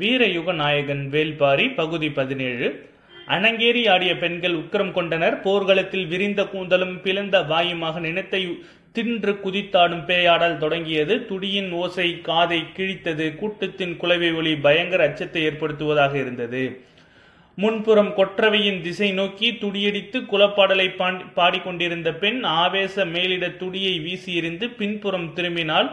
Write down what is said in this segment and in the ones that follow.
வீரயுக நாயகன் வேல்பாரி பகுதி பதினேழு. அணங்கேறி ஆடிய பெண்கள் உக்கிரம் கொண்டனர். போர்க்களத்தில் விரிந்த கூந்தலும் பிளந்த வாயுமாக நினைத்தை தின்று குதித்தாடும் பேயாடல் தொடங்கியது. துடியின் ஓசை காதை கிழித்தது. கூட்டத்தின் குலவை ஒளி பயங்கர அச்சத்தை ஏற்படுத்துவதாக இருந்தது. முன்புறம் கொற்றவையின் திசை நோக்கி துடியடித்து குலப்பாடலை பாடிக்கொண்டிருந்த பெண் ஆவேச மேலிட துடியை வீசி எறிந்து பின்புறம் திரும்பினால்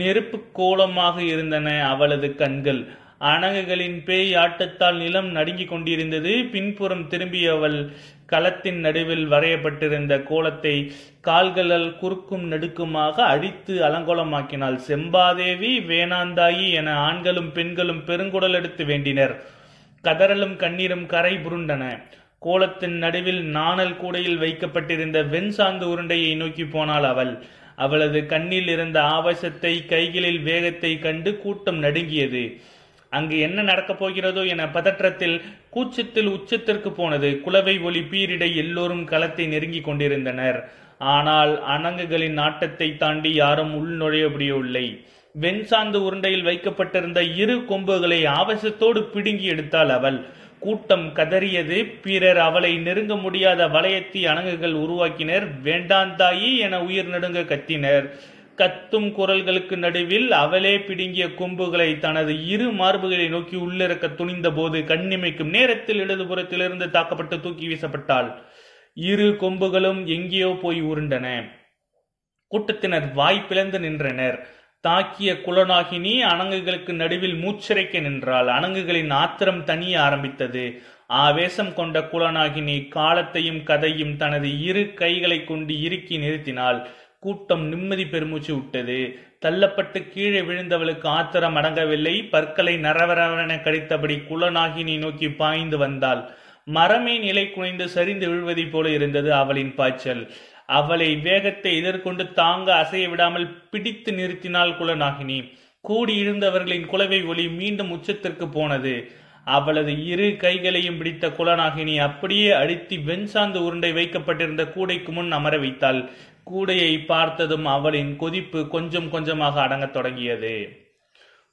நெருப்பு கோலமாக இருந்தன அவளது கண்கள். அணகுகளின் பேய் ஆட்டத்தால் நிலம் நடுங்கிக் கொண்டிருந்தது. பின்புறம் திரும்பிய அவள் களத்தின் நடுவில் வரையப்பட்டிருந்த கோலத்தை கால்களால் குறுக்கும் நெடுக்குமாக அடித்து அலங்கோலமாக்கினாள். செம்பாதேவி வேணாந்தாயி என ஆண்களும் பெண்களும் பெருங்குடல் எடுத்து வேண்டினர். கதறலும் கண்ணீரும் கரை புருண்டன. கோலத்தின் நடுவில் நாணல் கூடையில் வைக்கப்பட்டிருந்த வெண் சாந்து உருண்டையை நோக்கி போனாள் அவள். அவளது கண்ணில் இருந்த ஆவேசத்தை கைகளில் வேகத்தை கண்டு கூட்டம் நடுங்கியது. அங்கு என்ன நடக்கப் போகிறதோ என பதற்றத்தில் கூச்சத்தில் உச்சத்திற்கு போனது. குலவை ஒளி பீரிட எல்லோரும் களத்தை நெருங்கிக் கொண்டிருந்தனர். ஆனால் அணங்குகளின் நாட்டத்தை தாண்டி யாரும் உள் நுழையபடியவில்லை வெண்சாந்து உருண்டையில் வைக்கப்பட்டிருந்த இரு கொம்புகளை ஆவேசத்தோடு பிடுங்கி எடுத்தாள் அவள். கூட்டம் கதறியது. பிறர் அவளை நெருங்க முடியாத வளையத்தி அணங்குகள் உருவாக்கினர். வேண்டாந்தாயி என உயிர் நடுங்க கத்தினர். கத்தும் குரல்களுக்கு நடுவில் அவளே பிடுங்கிய கொம்புகளை தனது இரு மார்புகளை நோக்கி உள்ளிறக்க துணிந்த போது கண்ணிமைக்கும் நேரத்தில் இடதுபுறத்திலிருந்து தாக்கப்பட்டு தூக்கி வீசப்பட்டாள். இரு கொம்புகளும் எங்கேயோ போய் உருண்டன. கூட்டத்தினர் வாய் பிளந்து நின்றனர். தாக்கிய குலநாகினி அணங்குகளுக்கு நடுவில் மூச்சிறைக்க நின்றாள். அணங்குகளின் ஆத்திரம் தனிய ஆரம்பித்தது. ஆவேசம் கொண்ட குலநாகினி காலத்தையும் கதையும் தனது இரு கைகளை கொண்டு இறுக்கி நிறுத்தினாள். கூட்டம் நிம்மதி பெருமூச்சு விட்டது. தள்ளப்பட்டு கீழே விழுந்தவளுக்கு ஆத்திரம் அடங்கவில்லை. பற்களை நரவரவென கடித்தபடி குலநாகினி நோக்கி பாய்ந்து வந்தாள். மரமே நிலை குனைந்து சரிந்து விழுவதைப் போல இருந்தது அவளின் பாய்ச்சல். அவளை வேகத்தை எதிர்கொண்டு தாங்க அசைய விடாமல் பிடித்து நிறுத்தினாள் குலநாகினி. கூடியிருந்தவர்களின் குலவை ஒளி மீண்டும் உச்சத்திற்கு போனது. அவளது இரு கைகளையும் பிடித்த குலநாகினி அப்படியே அடித்து வெண்சாந்து உருண்டை வைக்கப்பட்டிருந்த கூடைக்கு முன் அமர வைத்தாள். கூடையை பார்த்ததும் அவளின் கொதிப்பு கொஞ்சம் கொஞ்சமாக அடங்கத் தொடங்கியது.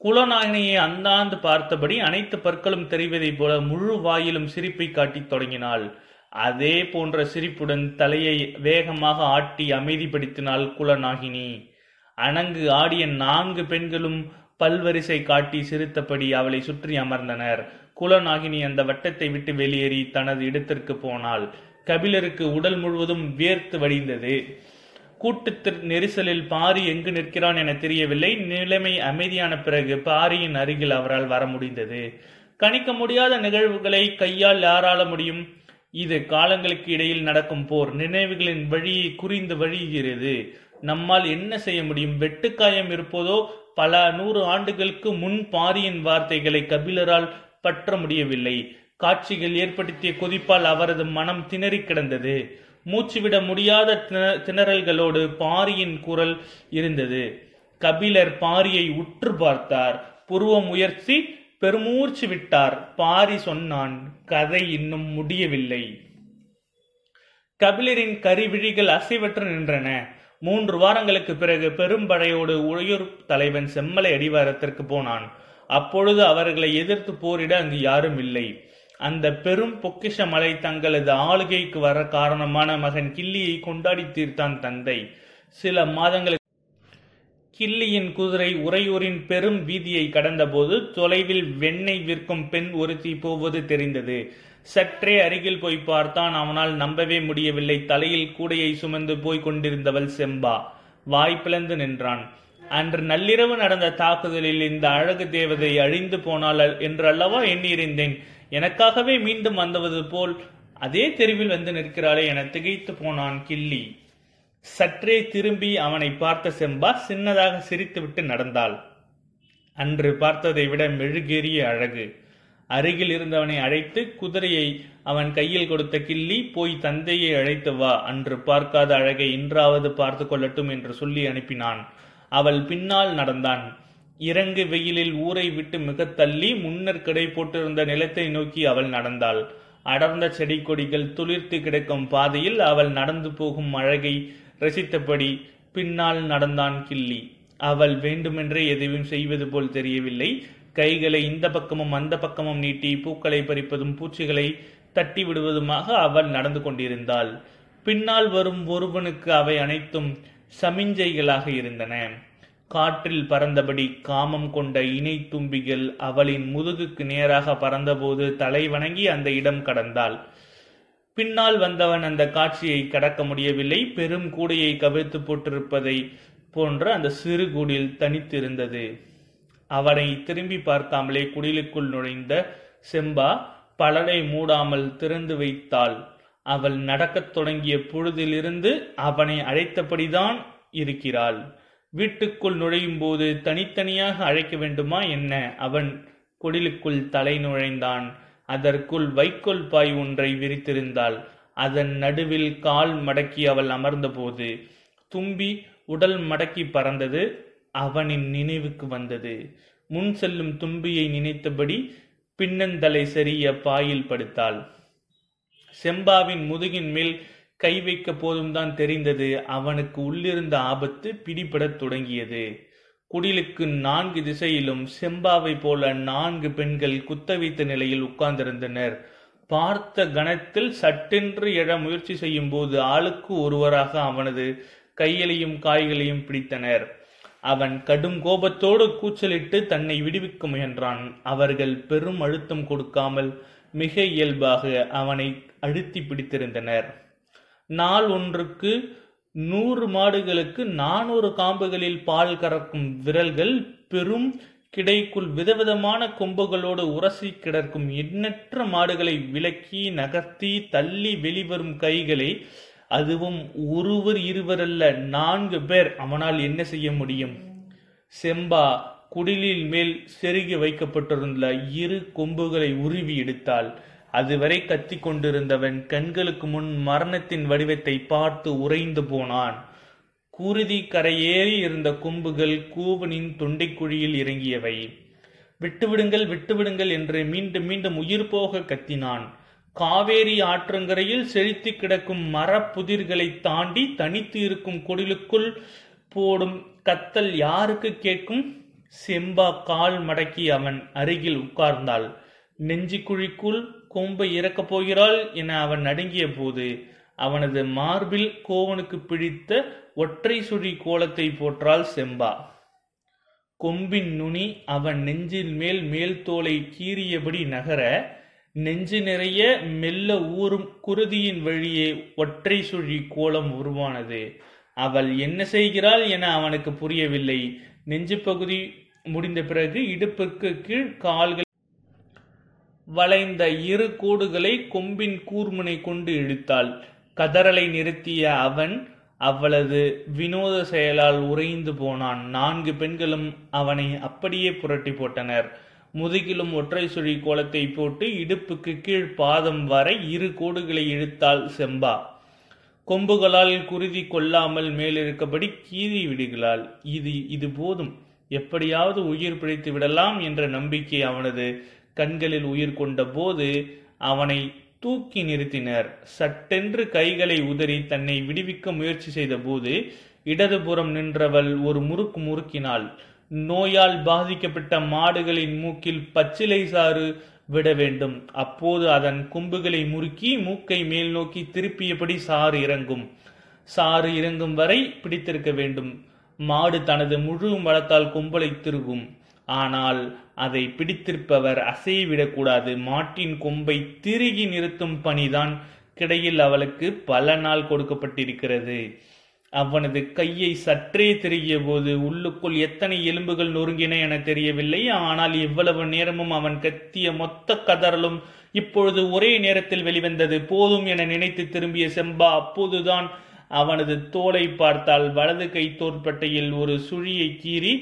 குலநாயகியை அந்தாந்து பார்த்தபடி அனைத்து பற்களும் தெரிவதைப் போல முழு வாயிலும் சிரிப்பை காட்டித் தொடங்கினாள். அதே போன்ற சிரிப்புடன் தலையை வேகமாக ஆட்டி அமைதிப்படுத்தினாள் குலநாகினி அணங்கு ஆடிய நான்கு பெண்களும் பல்வரிசை காட்டி சிரித்தபடி அவளை சுற்றி அமர்ந்தனர். குலநாகினி அந்த வட்டத்தை விட்டு வெளியேறி தனது இடத்திற்கு போனாள். கபிலருக்கு உடல் முழுவதும் வேர்த்து வடிந்தது. கூட்டத்திற்கு நெரிசலில் பாரி எங்கு நிற்கிறான் என தெரியவில்லை. நிலைமை அமைதியான பிறகு பாரியின் அருகில் அவரால் வர முடிந்தது. கணிக்க முடியாத நிகழ்வுகளை கையால் யாரால முடியும்? இது காலங்களுக்கு இடையில் நடக்கும் போர். நினைவுகளின் வழியை குறிந்து வழிகிறது. நம்மால் என்ன செய்ய முடியும்? வெட்டுக்காயம் இருப்பதோ? பல நூறு ஆண்டுகளுக்கு முன் பாரியின் வார்த்தைகளை கபிலரால் பற்ற முடியவில்லை. காட்சிகள் ஏற்படுத்திய கொதிப்பால் அவரது மனம் திணறி கிடந்தது. மூச்சுவிட முடியாத திண- திணறல்களோடு பாரியின் குரல் இருந்தது. கபிலர் பாரியை உற்று பார்த்தார். புருவம் உயர்த்தி பெருமூச்சு விட்டார். பாரி சொன்னான் கதை இன்னும் முடியவில்லை. கபிலரின் கரிவிழிகள் அசைவற்று நின்றன. மூன்று வாரங்களுக்கு பிறகு பெரும்படையோடு உழையூர் தலைவன் செம்மலை அடிவாரத்திற்கு போனான். அப்பொழுது அவர்களை எதிர்த்து போரிட அங்கு யாரும் இல்லை. அந்த பெரும் பொக்கிஷ மலை தங்களது ஆளுகைக்கு வர காரணமான மகன் கிள்ளியை கொண்டாடி தீர்த்தான் தந்தை. சில மாதங்களுக்கு கிள்ளியின் குதிரை உறையூரின் பெரும் வீதியை கடந்தபோது தொலைவில் வெண்ணெய் விற்கும் பெண் ஒருத்தி போவது தெரிந்தது. சற்றே அருகில் போய் பார்த்தான். அவனால் நம்பவே முடியவில்லை. தலையில் கூடையை சுமந்து போய் கொண்டிருந்தவள் செம்பா. வாய் பிளந்து நின்றான். அன்று நள்ளிரவு நடந்த தாக்குதலில் இந்த அழகு தேவதை அழிந்து போனாள் என்று அல்லவா எண்ணியிருந்தேன். எனக்காகவே மீண்டும் வந்தவது போல் அதே தெருவில் வந்து நிற்கிறாளே என திகைத்து போனான் கிள்ளி சற்றே திரும்பி அவனை பார்த்த செம்பா சின்னதாக சிரித்துவிட்டு நடந்தாள். அன்று பார்த்ததை விட மெழுகேறிய அழகு. அருகில் இருந்தவனை அழைத்து குதிரையை அவன் கையில் கொடுத்த கிள்ளி போய் தந்தையை அழைத்து வா. அன்று பார்க்காத அழகை இன்றாவது பார்த்து கொள்ளட்டும் என்று சொல்லி அனுப்பினான். அவள் பின்னால் நடந்தான். இறங்கு வெயிலில் ஊரை விட்டு மிக தள்ளி முன்னர் கடை போட்டிருந்த நிலத்தை நோக்கி அவள் நடந்தாள். அடர்ந்த செடி கொடிகள் துளிர்த்து கிடக்கும் பாதையில் அவள் நடந்து போகும் அழகை ரசித்தபடி பின்னால் நடந்தான் கிள்ளி. அவள் வேண்டுமென்றே எதுவும் செய்வது போல் தெரியவில்லை. கைகளை இந்த பக்கமும் அந்த பக்கமும் நீட்டி பூக்களை பறிப்பதும் பூச்சிகளை தட்டி விடுவதுமாக அவள் நடந்து கொண்டிருந்தாள். பின்னால் வரும் ஒருவனுக்கு அவை அனைத்தும் சமிஞ்சைகளாக இருந்தன. காற்றில் பறந்தபடி காமம் கொண்ட இணை தும்பிகள் அவளின் முதுகுக்கு நேராக பறந்தபோது தலை வணங்கி அந்த இடம் கடந்தாள். பின்னால் வந்தவன் அந்த காட்சியை கடக்க முடியவில்லை. பெரும் கூடையை கவிழ்த்து போட்டிருப்பதை போன்ற அந்த சிறு குடில் தனித்திருந்தது. அவனை திரும்பி பார்க்காமலே குடிலுக்குள் நுழைந்த செம்பா பலரை மூடாமல் திறந்து வைத்தாள். அவள் நடக்கத் தொடங்கிய பொழுதிலிருந்து அவனை அழைத்தபடிதான் இருக்கிறாள். வீட்டுக்குள் நுழையும் போது தனித்தனியாக அழைக்க வேண்டுமா என்ன? அவன் குடிலுக்குள் தலை நுழைந்தான். அதற்குள் வைக்கோல் பாய் ஒன்றை விரித்திருந்தாள். அதன் நடுவில் கால் மடக்கி அவள் அமர்ந்தபோது தும்பி உடல் மடக்கி பறந்தது. அவனின் நினைவுக்கு வந்தது. முன் செல்லும் தும்பியை நினைத்தபடி பின்னந்தலை சரிய பாயில் படுத்தாள். செம்பாவின் முதுகின் மேல் கை வைக்க போதும்தான் தெரிந்தது. அவனுக்கு உள்ளிருந்த ஆபத்து பிடிபடத் தொடங்கியது. குடிலுக்கு நான்கு திசையிலும் செம்பாவை போல நான்கு பெண்கள் குத்தவைத்த நிலையில் உட்கார்ந்திருந்தனர். பார்த்த கணத்தில் சட்டென்று எழ முயற்சி செய்யும் போது ஆளுக்கு ஒருவராக அவனது கைகளையும் காய்களையும் பிடித்தனர். அவன் கடும் கோபத்தோடு கூச்சலிட்டு தன்னை விடுவிக்க முயன்றான். அவர்கள் பெரும் அழுத்தம் கொடுக்காமல் மிக இயல்பாக அவனை அழுத்தி பிடித்திருந்தனர். நாள் ஒன்றுக்கு நூறு மாடுகளுக்கு நானூறு காம்புகளில் பால் கறக்கும் விரல்கள் பெரும் கிடைக்குள் விதவிதமான கொம்புகளோடு உரசி கிடக்கும் எண்ணற்ற மாடுகளை விலக்கி நகர்த்தி தள்ளி வெளிவரும் கைகளை அதுவும் ஒருவர் இருவரல்ல நான்கு பேர் அவனால் என்ன செய்ய முடியும்? செம்பா குடிலில் மேல் செருகி வைக்கப்பட்டிருந்த இரு கொம்புகளை உருவி எடுத்தாள். அதுவரை கத்திக் கொண்டிருந்தவன் கண்களுக்கு முன் மரணத்தின் வடிவத்தை பார்த்து உறைந்து போனான். குருதி கரையேறி இருந்த கொம்புகள் கூவனின் தொண்டைக்குழியில் இறங்கியவை. விட்டுவிடுங்கள் விட்டுவிடுங்கள் என்று மீண்டும் மீண்டும் உயிர் போக கத்தினான். காவேரி ஆற்றங்கரையில் செழித்து கிடக்கும் மரப்புதிர்களை தாண்டி தனித்து இருக்கும் குடிலுக்குள் போடும் கத்தல் யாருக்கு கேட்கும்? செம்பா கால் மடக்கி அவன் அருகில் உட்கார்ந்தாள். நெஞ்சிக்குழிக்குள் கொம்பை இறக்கப் போகிறாள் என அவன் நடுங்கிய போது அவனது மார்பில் கோவனுக்கு பிடித்த ஒற்றை சுழி கோலத்தை போற்றாள் செம்பா. கொம்பின் நுனி அவன் நெஞ்சின் மேல் மேல் தோலை கீறியபடி நகர நெஞ்சு நிறைய மெல்ல ஊறும் குருதியின் வழியே ஒற்றை சுழி கோலம் உருவானது. அவள் என்ன செய்கிறாள் என அவனுக்கு புரியவில்லை. நெஞ்சு பகுதி முடிந்த பிறகு இடுப்புக்கு கீழ் கால்கள் வளைந்த இரு கோடுகளை கொம்பின் கூர்முனை கொண்டு இழுத்தாள். கதறலை நிறுத்திய அவன் அவளது வினோத செயலால் உறைந்து போனான். நான்கு பெண்களும் அவனை அப்படியே புரட்டி போட்டனர். முதுகிலும் ஒற்றை சுழி கோலத்தை போட்டு இடுப்புக்கு கீழ் பாதம் வரை இரு கோடுகளை இழுத்தாள் செம்பா. கொம்புகளால் குருதி கொள்ளாமல் மேலிருக்கபடி கீறி விடுகிறாள். இது இது போதும். எப்படியாவது உயிர் பிழைத்து விடலாம் என்ற நம்பிக்கை அவனது. கண்களில் உயிர் கொண்ட போது அவனை தூக்கி நிறுத்தினர். சட்டென்று கைகளை உதறி தன்னை விடுவிக்க முயற்சி செய்த போது இடதுபுறம் நின்றவள் ஒரு முறுக்கு முறுக்கினாள். நோயால் பாதிக்கப்பட்ட மாடுகளின் மூக்கில் பச்சிலை சாறு விட வேண்டும். அப்போது அதன் கொம்புகளை முறுக்கி மூக்கை மேல் நோக்கி திருப்பியபடி சாறு இறங்கும். சாறு இறங்கும் வரை பிடித்திருக்க வேண்டும். மாடு தனது முழு மலத்தால் கொம்பலை திருகும். ஆனால் அதை பிடித்திருப்பவர் அசைவிடக்கூடாது. மாட்டின் கொம்பை திருகி நிறுத்தும் பணிதான் கிடையில் அவளுக்கு பல நாள் கொடுக்கப்பட்டிருக்கிறது. அவனது கையை சற்றே திருகிய போது உள்ளுக்குள் எத்தனை எலும்புகள் நொறுங்கின என தெரியவில்லை. ஆனால் இவ்வளவு நேரமும் அவன் கத்திய மொத்த கதறலும் இப்பொழுது ஒரே நேரத்தில் வெளிவந்தது. போதும் என நினைத்து திரும்பிய செம்பா அப்போதுதான் அவனது தோலை பார்த்தால் வலது கை தோற்பட்டையில் ஒரு சுழியை கீறி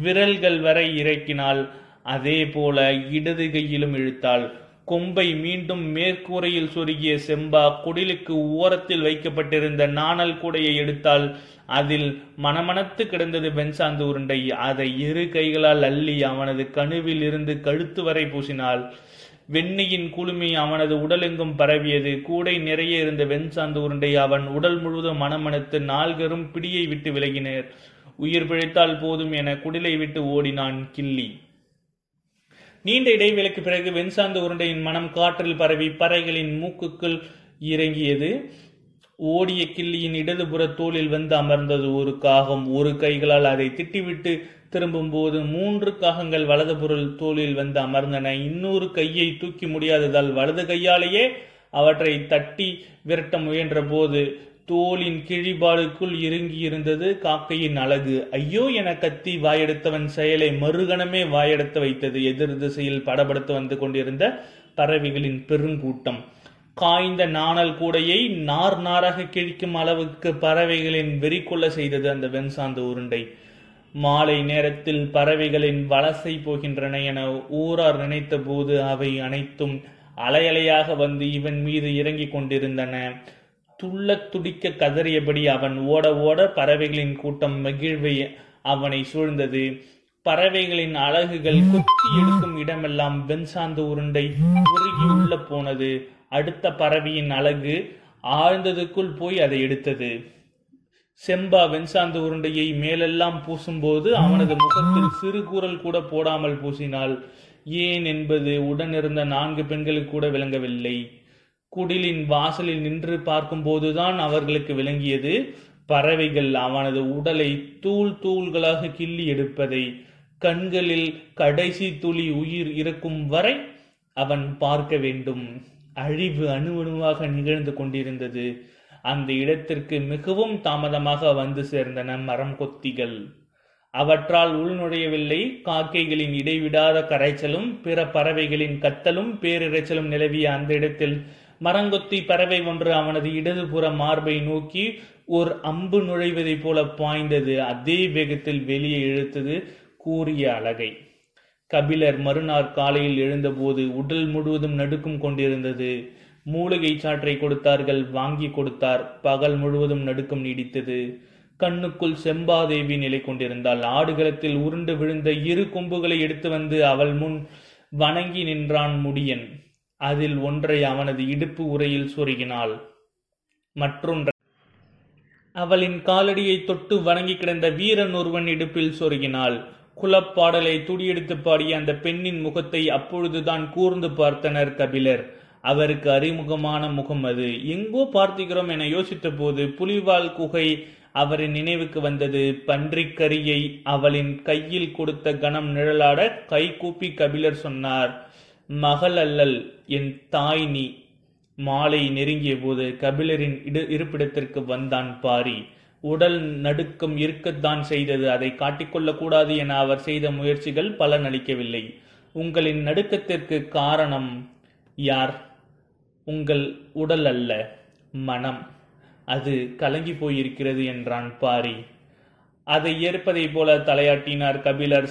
விரல்கள் வரை இறக்கினாள். அதே போல இடது கையிலும் இழுத்தாள். கொம்பை மீண்டும் மேற்கூரையில் சொருகிய செம்பா குடிலுக்கு ஓரத்தில் வைக்கப்பட்டிருந்த நாணல் கூடையை எடுத்தால் அதில் மணமணத்து கிடந்தது வெண்சாந்து உருண்டை. அதை இரு கைகளால் அள்ளி அவனது கணுவில் இருந்து கழுத்து வரை பூசினாள். வெண்ணியின் குளுமை அவனது உடலெங்கும் பரவியது. கூடை நிறைய இருந்த வெண்சாந்து உருண்டை அவன் உடல் முழுவதும் மணமணத்து நால்கரும் பிடியை விட்டு விலகினர். உயிர் பிழைத்தால் போதும் என குடிலை விட்டு ஓடினான் கிள்ளி நீண்ட இடைவேளைக்கு பிறகு வெண்சாந்து உருண்டையின் மனம் காற்றில் பரவி பறைகளின் மூக்குக்குள் இறங்கியது. ஓடிய கிள்ளியின் இடதுபுற தோளில் வந்து அமர்ந்தது ஒரு காகம். ஒரு கைகளால் அதை திட்டிவிட்டு திரும்பும்போது மூன்று காகங்கள் வலதுபுற தோளில் வந்து அமர்ந்தன. இன்னொரு கையை தூக்கி முடியாததால் வலது கையாலேயே அவற்றை தட்டி விரட்ட முயன்ற போது தோலின் கிழிபாடுக்குள் இறங்கி இருந்தது காக்கையின் அழகு. ஐயோ என கத்தி வாயெடுத்தவன் செயலை மறுகணமே வாயெடுத்து வைத்தது எதிர் திசையில் படபடுத்து வந்து கொண்டிருந்த பறவைகளின் பெருங்கூட்டம். காய்ந்த நாணல் கூடையை நார் நாராக கிழிக்கும் அளவுக்கு பறவைகளின் வெறி கொள்ள செய்தது அந்த வெண்சாந்த உருண்டை. மாலை நேரத்தில் பறவைகளின் வலசை போகின்றன என ஊரார் நினைத்த போது அவை அனைத்தும் அலையலையாக வந்து இவன் மீது இறங்கிக் கொண்டிருந்தன. துள்ளத் துடிக்க கதறியபடி அவன் ஓட ஓட பறவைகளின் கூட்டம் மகிழ்வை அவனை சூழ்ந்தது. பறவைகளின் அழகுகள் கொத்தி எடுக்கும் இடமெல்லாம் வெண்சாந்து உருண்டை உருகி உள்ள போனது. அடுத்த பறவையின் அழகு ஆழ்ந்ததுக்குள் போய் அதை எடுத்தது. செம்பா வெண்சாந்து உருண்டையை மேலெல்லாம் பூசும்போது அவனது முகத்தில் சிறு கூறல் கூட போடாமல் பூசினாள். ஏன் என்பது உடனிருந்த நான்கு பெண்களுக்கு கூட விளங்கவில்லை. குடிலின் வாசலில் நின்று பார்க்கும்போதுதான் அவர்களுக்கு விளங்கியது. பறவைகள் அவனது உடலை தூள் தூள்களாக கிள்ளி எடுப்பதை கண்களில் கடைசி துளி உயிர் இருக்கும் வரை அவன் பார்க்க வேண்டும். அழிவு அணுவணுவாக நிகழ்ந்து கொண்டிருந்தது. அந்த இடத்திற்கு மிகவும் தாமதமாக வந்து சேர்ந்தன மரம் கொத்திகள். அவற்றால் உள்நுழையவில்லை காக்கைகளின் இடைவிடாத கரைச்சலும் பிற பறவைகளின் கத்தலும் பேரிரைச்சலும் நிலவிய அந்த இடத்தில் மரங்கொத்தி பறவை ஒன்று அவனது இடதுபுற மார்பை நோக்கி ஓர் அம்பு நுழைவதைப் போல பாய்ந்தது. அதே வேகத்தில் வெளியே இழுத்தது கூறிய அழகை. கபிலர் மறுநாள் காலையில் எழுந்தபோது உடல் முழுவதும் நடுக்கும் கொண்டிருந்தது. மூலிகை சாற்றை கொடுத்தார்கள் வாங்கி கொடுத்தார். பகல் முழுவதும் நடுக்கம் நீடித்தது. கண்ணுக்குள் செம்பாதேவி நிலை கொண்டிருந்தாள். ஆடுகளத்தில் உருண்டு விழுந்த இரு கொம்புகளை எடுத்து வந்து அவள் முன் வணங்கி நின்றான் முடியன். அதில் ஒன்றை அவனது இடுப்பு உரையில் சொருகினாள். மற்றொன்றை அவளின் காலடியை தொட்டு வணங்கி கிடந்த வீரன் ஒருவன் இடுப்பில் சொருகினாள். குலப்பாடலை துடியெடுத்து பாடிய அந்த பெண்ணின் முகத்தை அப்பொழுதுதான் கூர்ந்து பார்த்தனர் கபிலர். அவருக்கு அறிமுகமான முகம் அது. எங்கோ பார்த்திக்கிறோம் என யோசித்த போது புலிவால் குகை அவரின் நினைவுக்கு வந்தது. பன்றிக் கரியை அவளின் கையில் கொடுத்த கணம் நிழலாட கை கூப்பி கபிலர் சொன்னார் மகள் அல்லல் என் தாய் நீ. மாலை நெருங்கிய போது கபிலரின் இடு இருப்பிடத்திற்கு வந்தான் பாரி. உடல் நடுக்கம் இருக்கத்தான் செய்தது. அதை காட்டிக்கொள்ளக்கூடாது என அவர் செய்த முயற்சிகள் பலனளிக்கவில்லை. உங்களின் நடுக்கத்திற்கு காரணம் யார்? உங்கள் உடல் அல்ல மனம். அது கலங்கி போயிருக்கிறது என்றான் பாரி. அதை ஏற்பதைப் போல தலையாட்டினார் கபிலர்.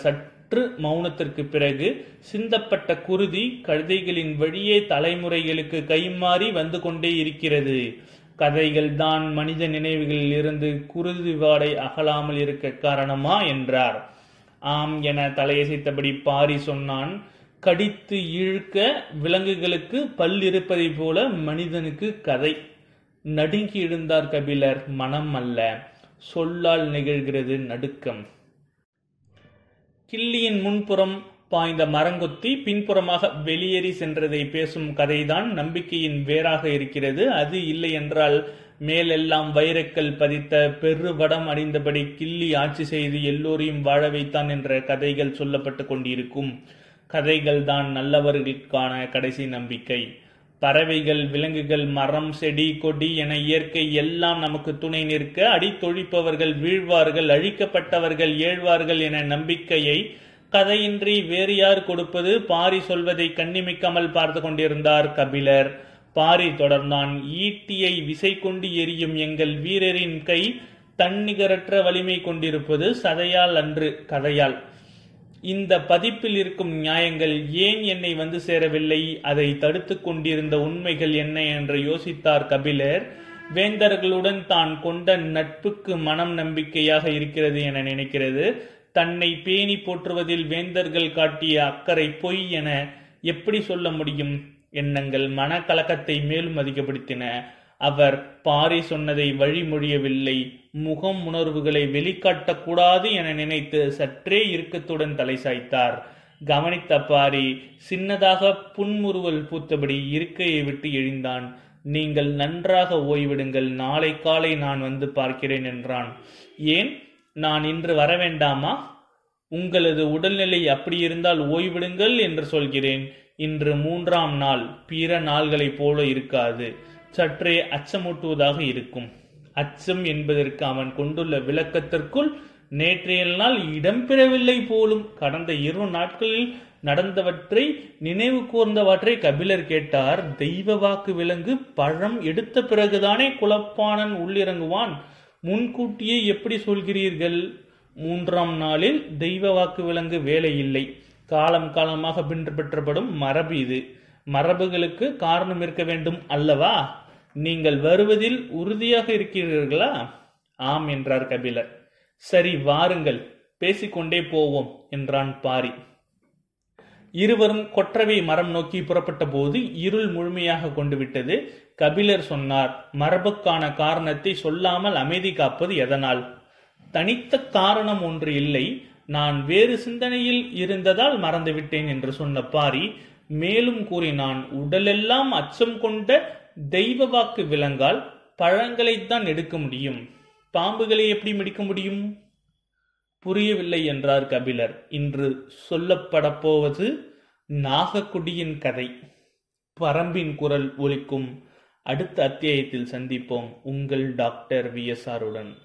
சற்று மௌனத்திற்கு பிறகு சிந்தப்பட்ட குருதி கழுதைகளின் வழியே தலைமுறைகளுக்கு கைமாறி வந்து கொண்டே இருக்கிறது. கதைகள் தான் மனித நினைவுகளில் இருந்து குருதி வாடை அகலாமல் இருக்க காரணமா என்றார். ஆம் என தலையசைத்தபடி பாரி சொன்னான் கடித்து இழுக்க விலங்குகளுக்கு பல் இருப்பதைப் போல மனிதனுக்கு கதை. நடுங்கி எழுந்தார் கபிலர் மனம் அல்ல. சொல்லால் நிகழ்கிறது நடுக்கம். கிள்ளியின் முன்புறம் பாய்ந்த மரங்கொத்தி பின்புறமாக வெளியேறி சென்றதை பேசும் கதைதான் நம்பிக்கையின் வேறாக இருக்கிறது. அது இல்லை என்றால் மேலெல்லாம் வைரக்கல் பதித்த பெருவடம் அணிந்தபடி கிள்ளி ஆட்சி செய்து எல்லோரையும் வாழ வைத்தான் என்ற கதைகள் சொல்லப்பட்டு கொண்டிருக்கும். கதைகள் தான் நல்லவர்களுக்கான கடைசி நம்பிக்கை. பறவைகள் விலங்குகள் மரம் செடி கொடி என இயற்கை எல்லாம் நமக்கு துணை நிற்க அடித்தொழிப்பவர்கள் வீழ்வார்கள் அழிக்கப்பட்டவர்கள் ஏழ்வார்கள் என நம்பிக்கையை கதையின்றி வேறு யார் கொடுப்பது? பாரி சொல்வதை கண்ணிமிக்காமல் பார்த்து கொண்டிருந்தார் கபிலர். பாரி தொடர்ந்தான் ஈட்டியை விசை கொண்டு எரியும் எங்கள் வீரரின் கை தன்னிகரற்ற வலிமை கொண்டிருப்பது சதையால் அன்று. கதையால். இந்த பதிப்பில் இருக்கும் நியாயங்கள் ஏன் என்னை வந்து சேரவில்லை? அதை தடுத்து கொண்டிருந்த உண்மைகள் என்ன என்று யோசித்தார் கபிலர். வேந்தர்களுடன் தான் கொண்ட நட்புக்கு மனம் நம்பிக்கையாக இருக்கிறது என நினைக்கிறது. தன்னை பேணி போற்றுவதில் வேந்தர்கள் காட்டிய அக்கறை பொய் என எப்படி சொல்ல முடியும்? எண்ணங்கள் மனக்கலக்கத்தை மேலும் அதிகப்படுத்தின. அவர் பாரி சொன்னதை வழிமொழியவில்லை முகம் உணர்வுகளை வெளிக்காட்டக்கூடாது என நினைத்து சற்றே இறுக்கத்துடன் தலை சாய்த்தார். கவனித்த பாரி சின்னதாக புன்முறுவல் பூத்தபடி இருக்கையை விட்டு எழுந்தான். நீங்கள் நன்றாக ஓய்விடுங்கள் நாளை காலை நான் வந்து பார்க்கிறேன் என்றான். ஏன்? நான் இன்று வர வேண்டாமா? உங்களது உடல்நிலை அப்படி இருந்தால் ஓய்விடுங்கள் என்று சொல்கிறேன். இன்று மூன்றாம் நாள் பிற நாள்களைப் போல இருக்காது. சற்றே அச்சமூட்டுவதாக இருக்கும். அச்சம் என்பதற்கு அவன் கொண்டுள்ள விளக்கத்திற்குள் நேற்றைய நாள் இடம்பெறவில்லை போலும் கடந்த இரு நாட்களில் நடந்தவற்றை நினைவு கூர்ந்தவற்றை கபிலர் கேட்டார். தெய்வ வாக்கு விலங்கு பழம் எடுத்த பிறகுதானே குலப்பானன் உள்ளிறங்குவான்? முன்கூட்டியே எப்படி சொல்கிறீர்கள்? மூன்றாம் நாளில் தெய்வ வாக்கு விலங்கு வேலை இல்லை. காலம் காலமாக பின்பற்றப்படும் மரபு இது. மரபுகளுக்கு காரணம் இருக்க வேண்டும் அல்லவா? நீங்கள் வருவதில் உறுதியாக இருக்கிறீர்களா? ஆம் என்றார் கபிலர். சரி வாருங்கள் பேசிக்கொண்டே போவோம் என்றான் பாரி. இருவரும் கொற்றவை மரம் நோக்கி புறப்பட்ட போது இருள் முழுமையாக கொண்டு விட்டது கபிலர் சொன்னார் மரபுக்கான காரணத்தை சொல்லாமல் அமைதி காப்பது எதனால்? தனித்த காரணம் ஒன்று இல்லை. நான் வேறு சிந்தனையில் இருந்ததால் மறந்துவிட்டேன் என்று சொன்ன பாரி மேலும் கூறினான் உடலெல்லாம் அச்சம் கொண்ட தெய்வ வாக்கு விலங்கால் பழங்களைத்தான் எடுக்க முடியும். பாம்புகளை எப்படி மிடிக்க முடியும்? புரியவில்லை என்றார் கபிலர். இன்று சொல்லப்படப்போவது நாகக்குடியின் கதை. பரம்பின் குரல் ஒலிக்கும். அடுத்த அத்தியாயத்தில் சந்திப்போம். உங்கள் டாக்டர் விஎஸ்ஆருடன்